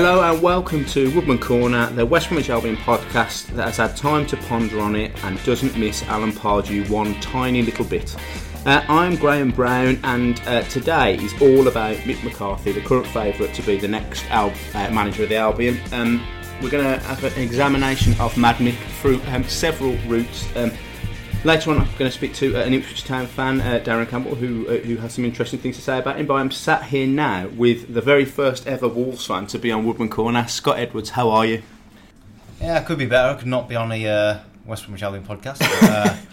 Hello and welcome to Woodman Corner, the West Bromwich Albion podcast that has had time to ponder on it and doesn't miss Alan Pardew one tiny little bit. Uh, I'm Graham Brown, and uh, today is all about Mick McCarthy, the current favourite to be the next Al- uh, manager of the Albion. Um, we're going to have an examination of Mad Mick through um, several routes. Um, Later on, I'm going to speak to uh, an Ipswich Town fan, uh, Darren Campbell, who uh, who has some interesting things to say about him. But I'm sat here now with the very first ever Wolves fan to be on Woodman Corner, Scott Edwards. How are you? Yeah, it could be better. I could not be on a uh, West Bromwich Albion podcast. But, uh,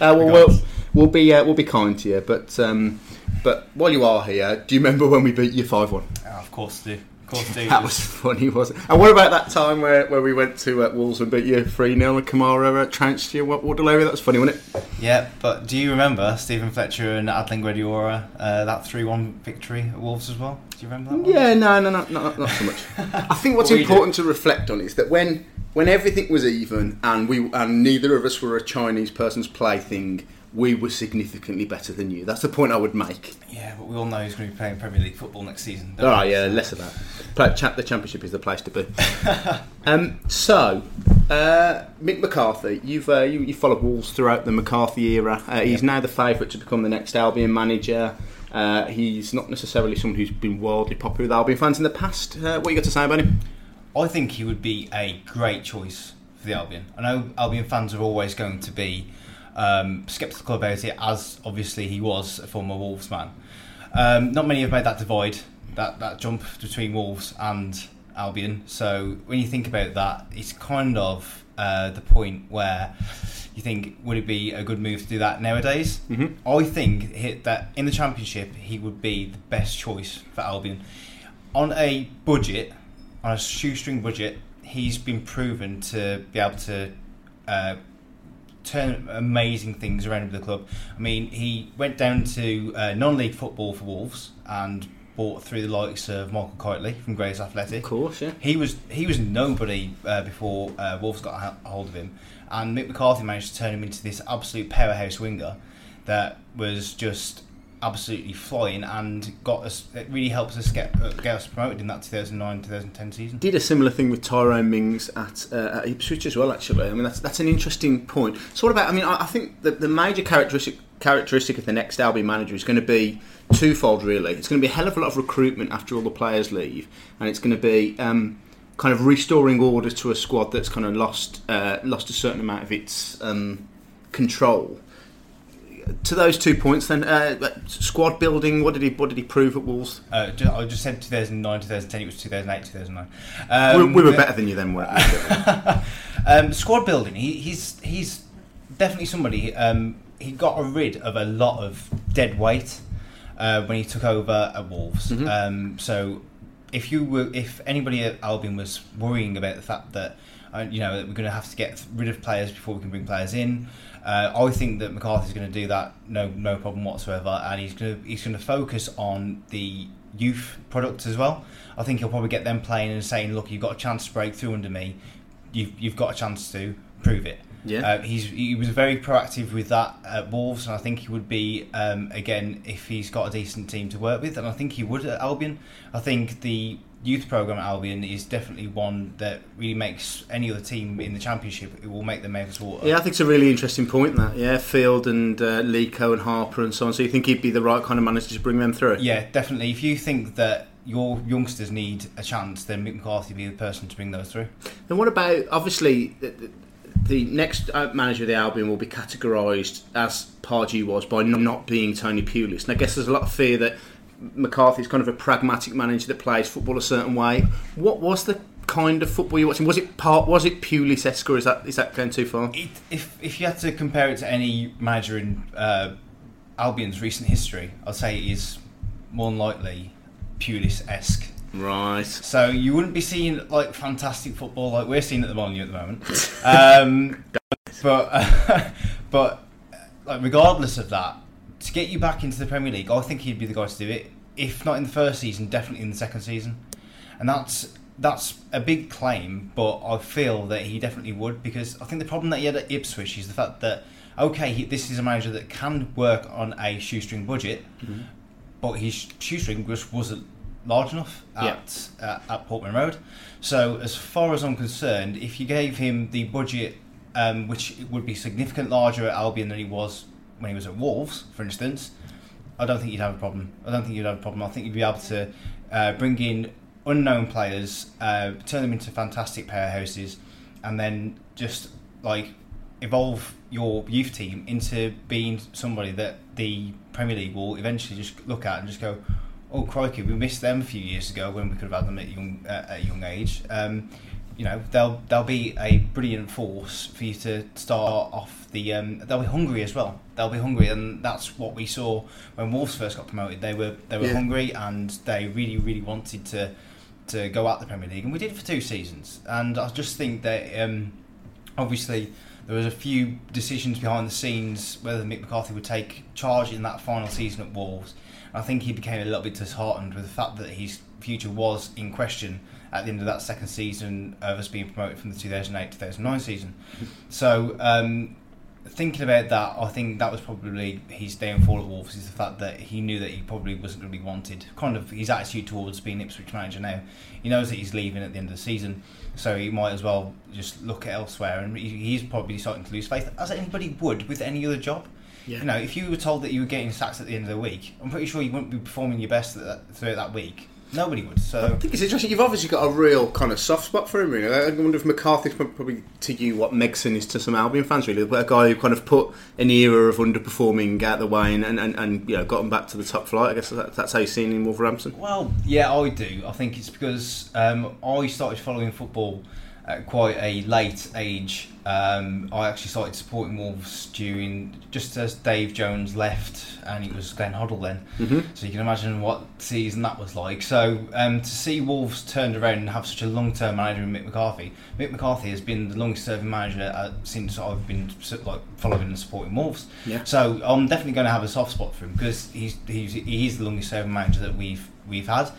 Uh, well, we'll, we'll be uh, we'll be kind to you, but um, but while you are here, do you remember when we beat you five one? of course, do. Course. That was funny, wasn't it? And what about that time where, where we went to uh, Wolves and beat you three 0 and Kamara uh, trounced you? What Waterloo? That was funny, wasn't it? Yeah, but do you remember Steven Fletcher and Adlène Guedioura, uh, that 3 1 victory at Wolves as well? Do you remember that one? Yeah, no, no, no, no not so much. I think what's What important to reflect on is that when when everything was even and we and neither of us were a Chinese person's plaything, we were significantly better than you. That's the point I would make. Yeah, but we all know he's going to be playing Premier League football next season. don't All right, we? yeah, less of that. Play, cha- the championship is the place to be. um, so, uh, Mick McCarthy, you've uh, you, you followed Wolves throughout the McCarthy era. Uh, he's now the favourite to become the next Albion manager. Uh, he's not necessarily someone who's been wildly popular with Albion fans in the past. Uh, what you got to say about him? I think he would be a great choice for the Albion. I know Albion fans are always going to be um, sceptical about it, as obviously he was a former Wolves man. Um, not many have made that divide, that, that jump between Wolves and Albion. So when you think about that, it's kind of uh, the point where you think, would it be a good move to do that nowadays? Mm-hmm. I think he- that in the Championship, he would be the best choice for Albion. On a budget, on a shoestring budget, he's been proven to be able to uh, turn amazing things around with the club. I mean, he went down to uh, non-league football for Wolves and bought through the likes of Michael Kightly from Grays Athletic. Of course, yeah. He was he was nobody uh, before uh, Wolves got a hold of him, and Mick McCarthy managed to turn him into this absolute powerhouse winger that was just absolutely flying and got us. It really helps us get uh, get us promoted in that 2009-2010 season. Did a similar thing with Tyrone Mings at, uh, at Ipswich as well. Actually, I mean that's that's an interesting point. So what about? I mean, I, I think the, the major characteristic characteristic of the next Albion manager is going to be twofold. Really, it's going to be a hell of a lot of recruitment after all the players leave, and it's going to be um, kind of restoring order to a squad that's kind of lost uh, lost a certain amount of its um, control. To those two points, then uh, squad building. What did he What did he prove at Wolves? Uh, I just said 2009, 2010. It was 2008, 2009. we, Um, we were better than you then, weren't we? um, squad building. He, he's he's definitely somebody. Um, he got rid of a lot of dead weight uh, when he took over at Wolves. Mm-hmm. Um, so if you were, if anybody at Albion was worrying about the fact that uh, you know that we're going to have to get rid of players before we can bring players in. Uh, I think that McCarthy's going to do that, no, no problem whatsoever, and he's going to he's going to focus on the youth product as well. I think he'll probably get them playing and saying, "Look, you've got a chance to break through under me. You've you've got a chance to prove it." Yeah. Uh, he's he was very proactive with that at Wolves, and I think he would be um, again if he's got a decent team to work with, and I think he would at Albion. I think the youth program at Albion is definitely one that really makes any other team in the championship. It will make them make water. Yeah, I think it's a really interesting point. That yeah, Field and uh, Leko and Harper and so on. So you think he'd be the right kind of manager to bring them through? Yeah, definitely. If you think that your youngsters need a chance, then Mick McCarthy be the person to bring those through. And what about obviously the, the, next uh, manager of the Albion will be categorised as Pardew was by not, not being Tony Pulis. And I guess there's a lot of fear that McCarthy's kind of a pragmatic manager that plays football a certain way. What was the kind of football you're watching? Was it part? Was it Pulis-esque, or is that is that going too far? It, if if you had to compare it to any manager in uh, Albion's recent history, I'd say it is more than likely Pulis-esque. Right. So you wouldn't be seeing like fantastic football like we're seeing at the Molineux at the moment. Um, but uh, but like regardless of that, to get you back into the Premier League, I think he'd be the guy to do it. If not in the first season, definitely in the second season, and that's that's a big claim. But I feel that he definitely would because I think the problem that he had at Ipswich is the fact that okay, he, this is a manager that can work on a shoestring budget, Mm-hmm. but his shoestring just wasn't large enough Yeah. at uh, at Portman Road. So as far as I'm concerned, if you gave him the budget, um, which would be significant larger at Albion than he was when he was at Wolves, for instance, I don't think you'd have a problem. I don't think you'd have a problem. I think you'd be able to uh, bring in unknown players, uh, turn them into fantastic powerhouses, and then just like evolve your youth team into being somebody that the Premier League will eventually just look at and just go, "Oh crikey, we missed them a few years ago when we could have had them at young uh, at a young age." Um, you know, they'll they'll be a brilliant force for you to start off the. Um, they'll be hungry as well. They'll be hungry, and that's what we saw when Wolves first got promoted. They were they were Yeah. hungry, and they really really wanted to to go out the Premier League, and we did it for two seasons. And I just think that um, obviously there was a few decisions behind the scenes whether Mick McCarthy would take charge in that final season at Wolves. I think he became a little bit disheartened with the fact that his future was in question at the end of that second season of us being promoted from the 2008-2009 season. So um, thinking about that, I think that was probably his downfall at Wolves is the fact that he knew that he probably wasn't going to be wanted. Kind of his attitude towards being Ipswich manager now. He knows that he's leaving at the end of the season, so he might as well just look at elsewhere. And he's probably starting to lose faith, as anybody would with any other job. Yeah. You know, if you were told that you were getting sacked at the end of the week, I'm pretty sure you wouldn't be performing your best that, throughout that week. Nobody would. So I think it's interesting. You've obviously got a real kind of soft spot for him. Really, I wonder if McCarthy's probably to you what Megson is to some Albion fans. Really, but a guy who kind of put an era of underperforming out the way and, and, and, and you know got them back to the top flight. I guess that, that's how you've seen in Wolverhampton. Well, yeah, I do. I think it's because um, I started following football at quite a late age. Um, I actually started supporting Wolves during just as Dave Jones left, and it was Glenn Hoddle then. Mm-hmm. So you can imagine what season that was like. So um, to see Wolves turned around and have such a long-term manager in Mick McCarthy. Mick McCarthy has been the longest-serving manager uh, since I've been like following and supporting Wolves. Yeah. So I'm definitely going to have a soft spot for him because he's he's he's the longest-serving manager that we've we've had.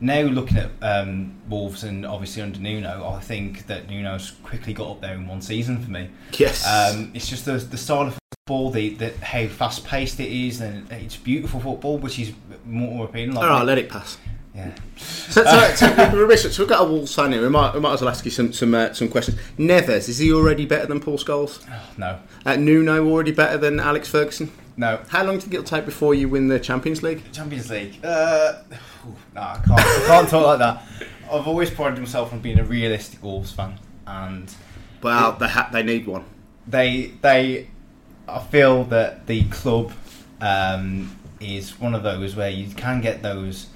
Now looking at um, Wolves and obviously under Nuno, I think that Nuno's quickly got up there in one season for me. Yes. Um, it's just the, the style of football, the, the how fast paced it is, and it's beautiful football, which is more appealing. Like, All right, let it pass. yeah. So, so, so, so we've got a Wolves fan here. We might, we might as well ask you some some, uh, some questions. Neves is he already better than Paul Scholes? No, Uh, Nuno already better than Alex Ferguson? No. How long do you think it'll take before you win the Champions League? Champions League. Uh, no, I can't. I can't talk like that. I've always prided myself on being a realistic Wolves fan, and Well, they ha- they need one. they they I feel that the club um, is one of those where you can get those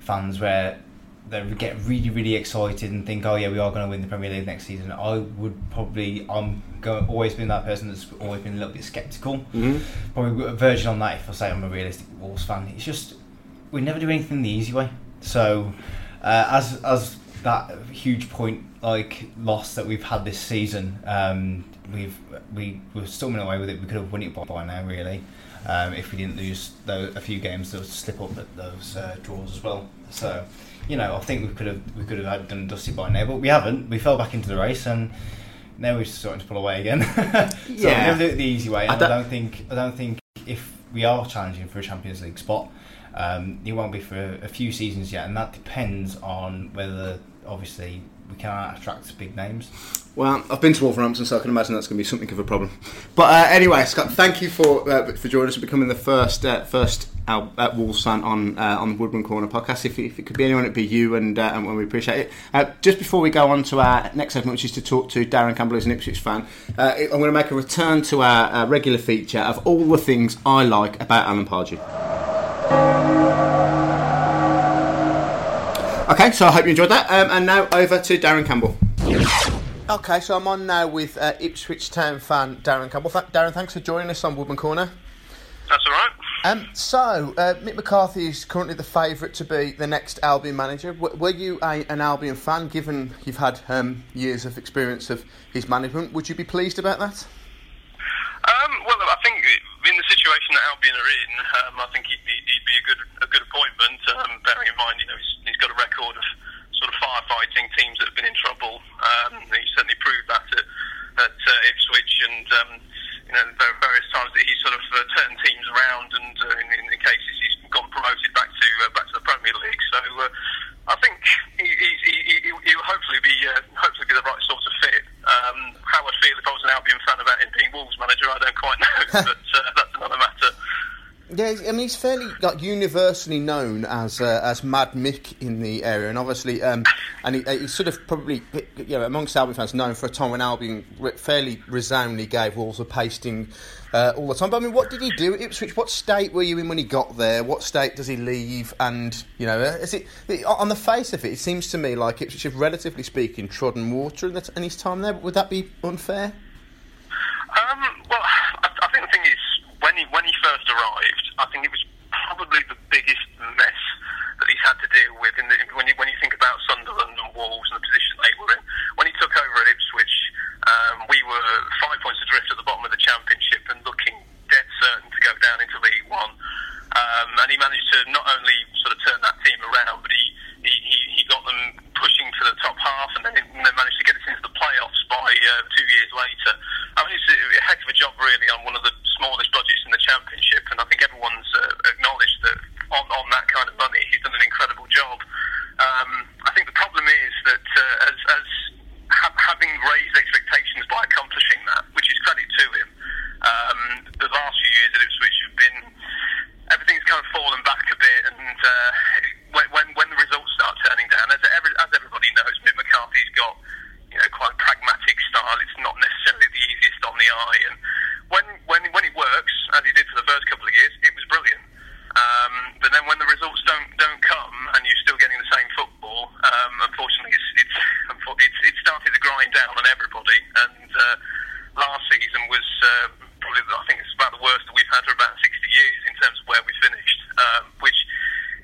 fans where they would get really really excited and think oh yeah we are going to win the Premier League next season. I would probably I'm go, always been that person that's always been a little bit skeptical. Mm-hmm. probably a version on that if I say I'm a realistic Wolves fan. It's just we never do anything the easy way. So uh, as as that huge point like loss that we've had this season um, we've we were storming away with it. We could have won it by, by now really um, if we didn't lose those, a few games that slip up at those uh, draws as well. So you know I think we could have we could have had done dusty by now but we haven't we fell back into the race and now we're starting to pull away again so Yeah. we'll never do it the easy way I and I don't- don't think I don't think if we are challenging for a Champions League spot, um, it won't be for a, a few seasons yet, and that depends on whether obviously we can't attract big names. Well, I've been to Wolverhampton, so I can imagine that's going to be something of a problem. But uh, anyway, Scott, thank you for uh, for joining us and becoming the first uh, first uh, uh, Wolves fan on uh, on the Woodman Corner podcast. If, if it could be anyone, it'd be you, and uh, and we appreciate it. Just before we go on to our next segment, which is to talk to Darren Campbell, who's an Ipswich fan, I'm going to make a return to our regular feature of all the things I like about Alan Pardew. Okay, so I hope you enjoyed that. Um, and now over to Darren Campbell. Okay, so I'm on now with uh, Ipswich Town fan Darren Campbell. Darren, thanks for joining us on Woodman Corner. That's all right. Um, so, uh, Mick McCarthy is currently the favourite to be the next Albion manager. W- were you a, an Albion fan, given you've had um, years of experience of his management? Would you be pleased about that? Um, well, I think in the situation that Albion are in, um, I think he'd, he'd, be a good a good appointment. Um, bearing in mind, you know, he's, he's got a record of sort of firefighting teams that have been in trouble. Um, he certainly proved that at, at uh, Ipswich, and um, you know, there are various times that he's sort of uh, turned teams around, and uh, in, in cases he's gone promoted back to uh, back to the Premier League. So uh, I think he, he, he, he, will hopefully be uh, hopefully be the right sort of fit. Um, how I'd feel if I was an Albion fan about him being Wolves manager, I don't quite know, but uh, that's another matter. Yeah, I mean he's fairly like universally known as uh, as Mad Mick in the area, and obviously, um, and he, he's sort of probably you know amongst Albion fans known for a time when Albion fairly resoundingly gave Wolves a pasting uh, all the time. But I mean, what did he do at Ipswich? What state were you in when he got there? What state does he leave? And you know, uh, is it on the face of it? It seems to me like Ipswich, relatively speaking, trodden water in, in his time there. Would that be unfair? Um, well, I, I think the thing is when he when he first arrived, I think it was probably the biggest mess that he's had to deal with. In the, when you when you think about Sunderland and Wolves and the position they were in, when he took over at Ipswich, um, we were five points adrift at the bottom of the Championship and looking dead certain to go down into League One. Um, and he managed to not only sort of turn that team around, but he he, he, he got them pushing for the top half, and then, and then managed to get us into the playoffs by uh, two years later. I mean, it's a, heck of a job, really, on one of the smallest budgets in the championship, and I think everyone's uh, acknowledged that on, on that kind of money, he's done an incredible job. Um, I think the problem is that uh, as, as ha- having raised expectations by accomplishing that, which is credit to him, um, the last few years at Ipswich have been everything's kind of fallen back a bit, and uh, when, when when the results start turning down, as, every, as everybody knows, Mick McCarthy's got you know quite a pragmatic style. It's not necessarily the eye, and when when when it works, as he did for the first couple of years, it was brilliant. Um, but then when the results don't don't come and you're still getting the same football, um, unfortunately, it's, it's it's it's started to grind down on everybody. And uh, last season was uh, probably I think it's about the worst that we've had for about 60 years in terms of where we finished, um, which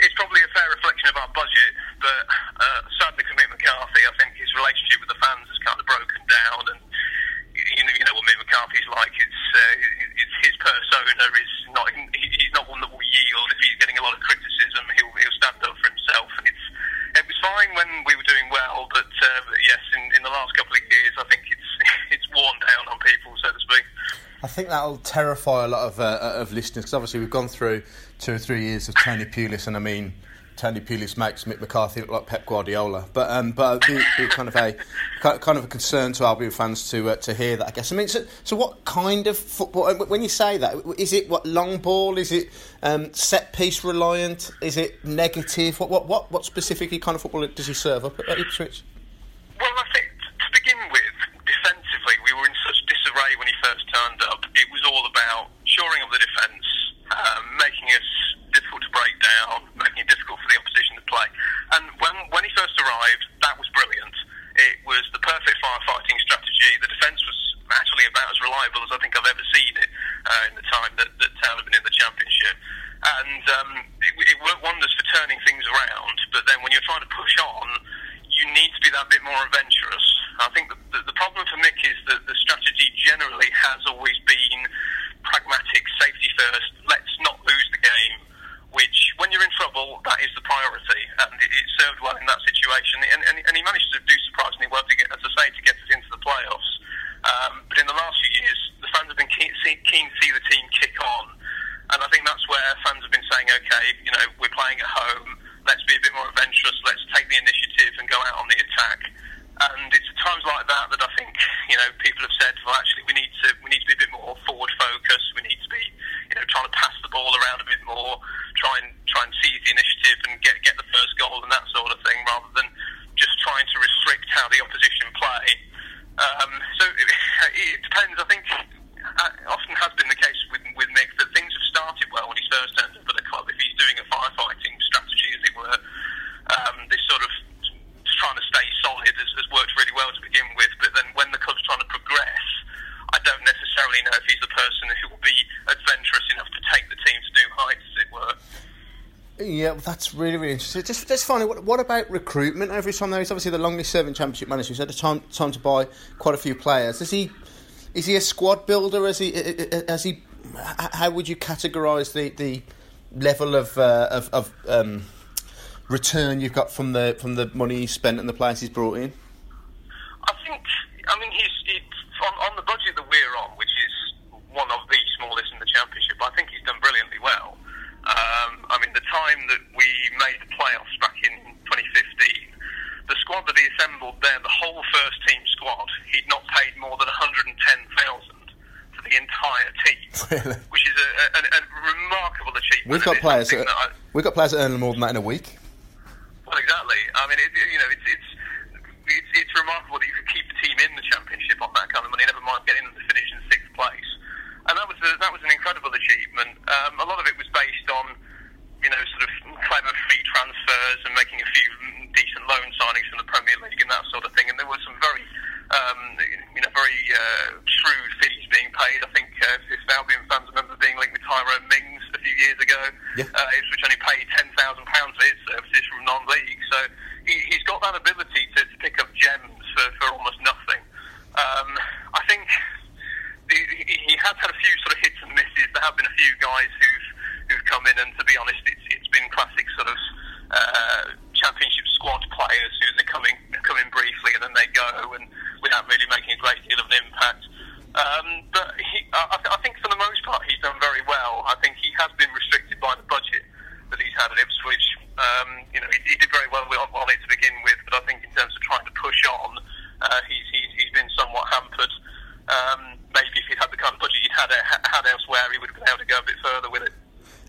is probably a fair reflection of our budget. But uh, sadly for Mick McCarthy, I think his relationship with the fans has kind of broken down and you know, you know what Mick McCarthy's like. It's, uh, it's his persona is not. He's not one that will yield. If he's getting a lot of criticism, he'll he'll stand up for himself. And it's it was fine when we were doing well, but uh, yes, in, in the last couple of years, I think it's it's worn down on people, so to speak. I think that'll terrify a lot of uh, of listeners because obviously we've gone through two or three years of Tony Pulis, and I mean Tony Pulis makes Mick McCarthy look like Pep Guardiola. But um, but be, be kind of a kind of a concern to Albion fans to uh, to hear that. I guess. I mean, so, so what kind of football? Uh, when you say that, is it what long ball? Is it um, set piece reliant? Is it negative? What what what what specifically kind of football does he serve up at Ipswich? Well, I think to begin with, defensively, we were in such disarray when he first turned up. It was all about shoring up the defence, um, making us difficult to break down, making it difficult for the opposition to play. And when when he first arrived, that was brilliant. It was the perfect firefighting strategy. The defence was actually about as reliable as I think I've ever seen it uh, in the time that, that Town have been in the Championship. And um, it, it worked wonders for turning things around. But then when you're trying to push on, you need to be that bit more adventurous. I think the, the, the problem for Mick is that the strategy generally has always been pragmatic, safety first, let's not lose the game, which when you're in trouble, that is the priority. And it, it served well in that situation. And, and, and he managed to do surprisingly well, to get, as I say, to get us into the playoffs. Um, but in the last few years, the fans have been keen, keen to see the team kick on. And I think that's where fans have been saying, okay, you know, we're playing at home, let's be a bit more adventurous, let's take the initiative and go out on the attack. And it's at times like that that I think, you know, people have said, well, actually, we need to we need to be a bit more forward focused. We need to be, you know, trying to pass the ball around a bit more, try and seize the initiative and get get the first goal and that sort of thing, rather than just trying to restrict how the opposition play. Um, so it, it depends. I think it often has been the case with with Mick that things have started well when he's first turned up at the club. If he's doing a firefighting strategy, as it were, um, this sort of Yeah, well, that's really, really interesting. Just, just finally, what, what about recruitment over his time there? He's obviously the longest serving championship manager. He's had a time, time to buy quite a few players. Is he, is he a squad builder? Is he, has he, how would you categorise the, the level of, uh, of, of um, return you've got from the, from the money he's spent and the players he's brought in? I think, I mean, he's, he, on, on the budget that we're on, which is one of the smallest in the championship, I think he's done brilliantly well. Um, I mean, the time that we made the playoffs back in 2015, the squad that he assembled there, the whole first team squad, he'd not paid more than 110,000 for the entire team, Really? which is a, a, a remarkable achievement. We've got players. That, that I- we've got players that earn more than that in a week. well, exactly. I mean, it, you know, it's, it's it's it's remarkable that you could keep a team in the championship on that kind of money. Never mind getting them to finish in sixth place, and that was a, that was an incredible achievement. Um, a lot of it was based on you know sort of clever free transfers and making a few decent loan signings from the Premier League and that sort of thing. And there were some very um, you know very uh, shrewd fees being paid. I think uh, if Albion fans remember being linked with Tyrone Mings a few years ago, Yeah. uh, Ipswich only paid pounds his services from non-league. So he, he's got that ability to, to pick up gems for, for almost nothing. Um, I think he, he- he has had a few sort of hits and misses. There have been a few guys who've who've come in, and to be honest, it's it's been classic sort of uh, championship squad players who they come in come in briefly and then they go, and without really making a great deal of an impact. Um, but he, I, I I think for the most part, he's done very well. I think he has been restricted by the budget that he's had at Ipswich. Um, you know, he, he did very well with- on it to begin with, but I think in terms of trying to push on, uh, he's, he's he's been somewhat hampered. Um, maybe if he'd had the kind of budget he'd had had elsewhere, he would have been able to go a bit further with it.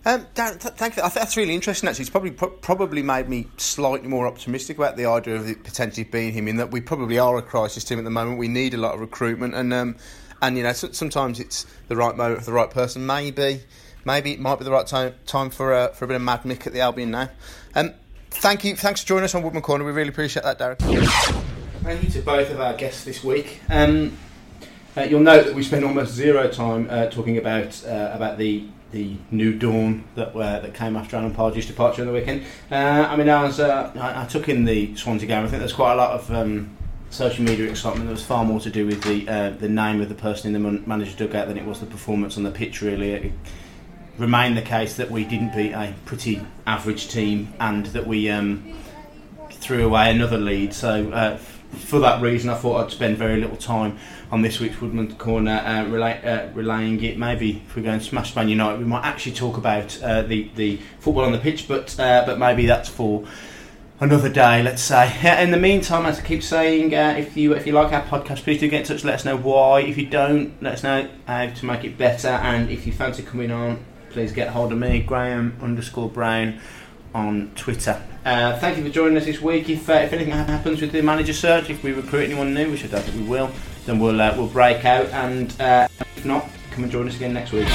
Um, Darren, th- thank you. I think that's really interesting. Actually, it's probably pro- probably made me slightly more optimistic about the idea of it potentially being him. In that we probably are a crisis team at the moment. We need a lot of recruitment, and um, and you know so, sometimes it's the right moment for the right person. Maybe maybe it might be the right time time for uh, for a bit of Mad Mick at the Albion now. Um, thank you. Thanks for joining us on Woodman Corner. We really appreciate that, Darren. Thank you to both of our guests this week. Um, uh, you'll note that we spent almost zero time uh, talking about uh, about the the new dawn that uh, that came after Alan Pardew's departure on the weekend. Uh, I mean, I was uh, I, I took in the Swansea game. I think there's quite a lot of um, social media excitement. There was far more to do with the the name of the person in the man- manager's dugout than it was the performance on the pitch. Really, it remained the case that we didn't beat a pretty average team and that we um, threw away another lead. So for that reason, I thought I'd spend very little time on this week's Woodman Corner uh, relay, uh, relaying it. Maybe if we go and smash Man United, we might actually talk about uh, the the football on the pitch, but uh, but maybe that's for. Another day, let's say. In the meantime, as I keep saying, uh, if you if you like our podcast, please do get in touch. Let us know why. If you don't, let us know how to make it better. And if you fancy coming on, please get hold of me, Graham underscore Brown, on Twitter. Uh, thank you for joining us this week. If, uh, if anything happens with the manager search, if we recruit anyone new, which I don't think we will, then we'll uh, we'll break out. And uh, if not, come and join us again next week.